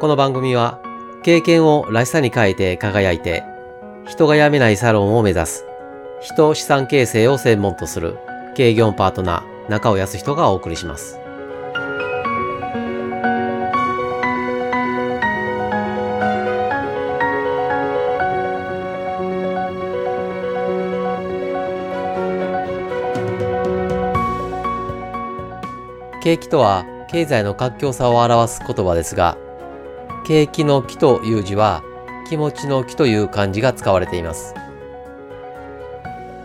この番組は経験をらしさに変えて輝いて人が辞めないサロンを目指す人資産形成を専門とする経業パートナー中尾康人がお送りします。景気とは経済の活況さを表す言葉ですが景気の気という字は気持ちの気という漢字が使われています。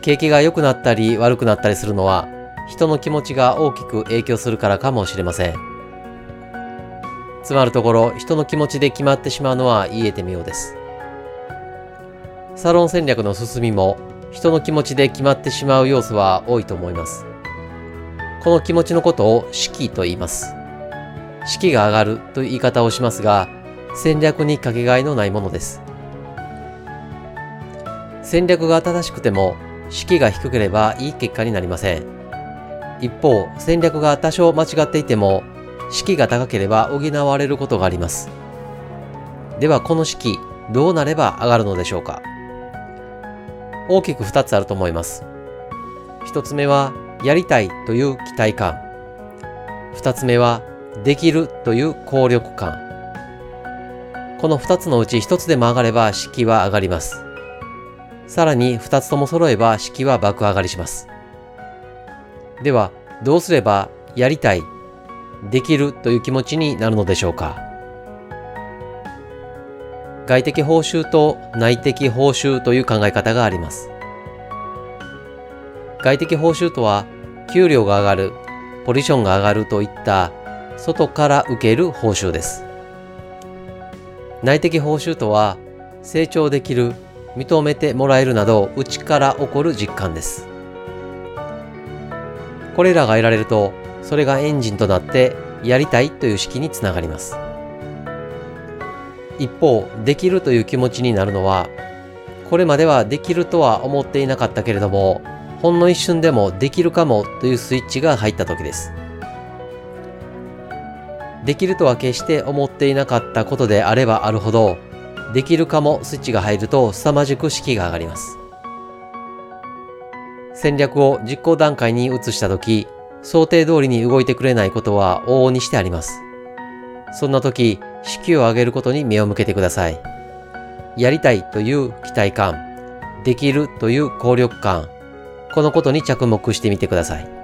景気が良くなったり悪くなったりするのは人の気持ちが大きく影響するからかもしれません。つまるところ人の気持ちで決まってしまうのは言えてみようです。サロン戦略の進みも人の気持ちで決まってしまう要素は多いと思います。この気持ちのことを士気と言います。士気が上がるという言い方をしますが戦略にかけがえのないものです。戦略が正しくても士気が低ければいい結果になりません。一方戦略が多少間違っていても士気が高ければ補われることがあります。ではこの士気どうなれば上がるのでしょうか？大きく2つあると思います。1つ目はやりたいという期待感。2つ目はできるという効力感。この2つのうち1つでも上がれば士気は上がります。さらに2つとも揃えば士気は爆上がりします。ではどうすればやりたいできるという気持ちになるのでしょうか。外的報酬と内的報酬という考え方があります。外的報酬とは給料が上がるポジションが上がるといった外から受ける報酬です。内的報酬とは成長できる認めてもらえるなど内から起こる実感です。これらが得られるとそれがエンジンとなってやりたいという式につながります。一方できるという気持ちになるのはこれまではできるとは思っていなかったけれどもほんの一瞬でもできるかもというスイッチが入った時です。できるとは決して思っていなかったことであればあるほどできるかもスイッチが入ると凄まじく士気が上がります。戦略を実行段階に移した時想定通りに動いてくれないことは往々にしてあります。そんな時士気を上げることに目を向けてください。やりたいという期待感できるという効力感このことに着目してみてください。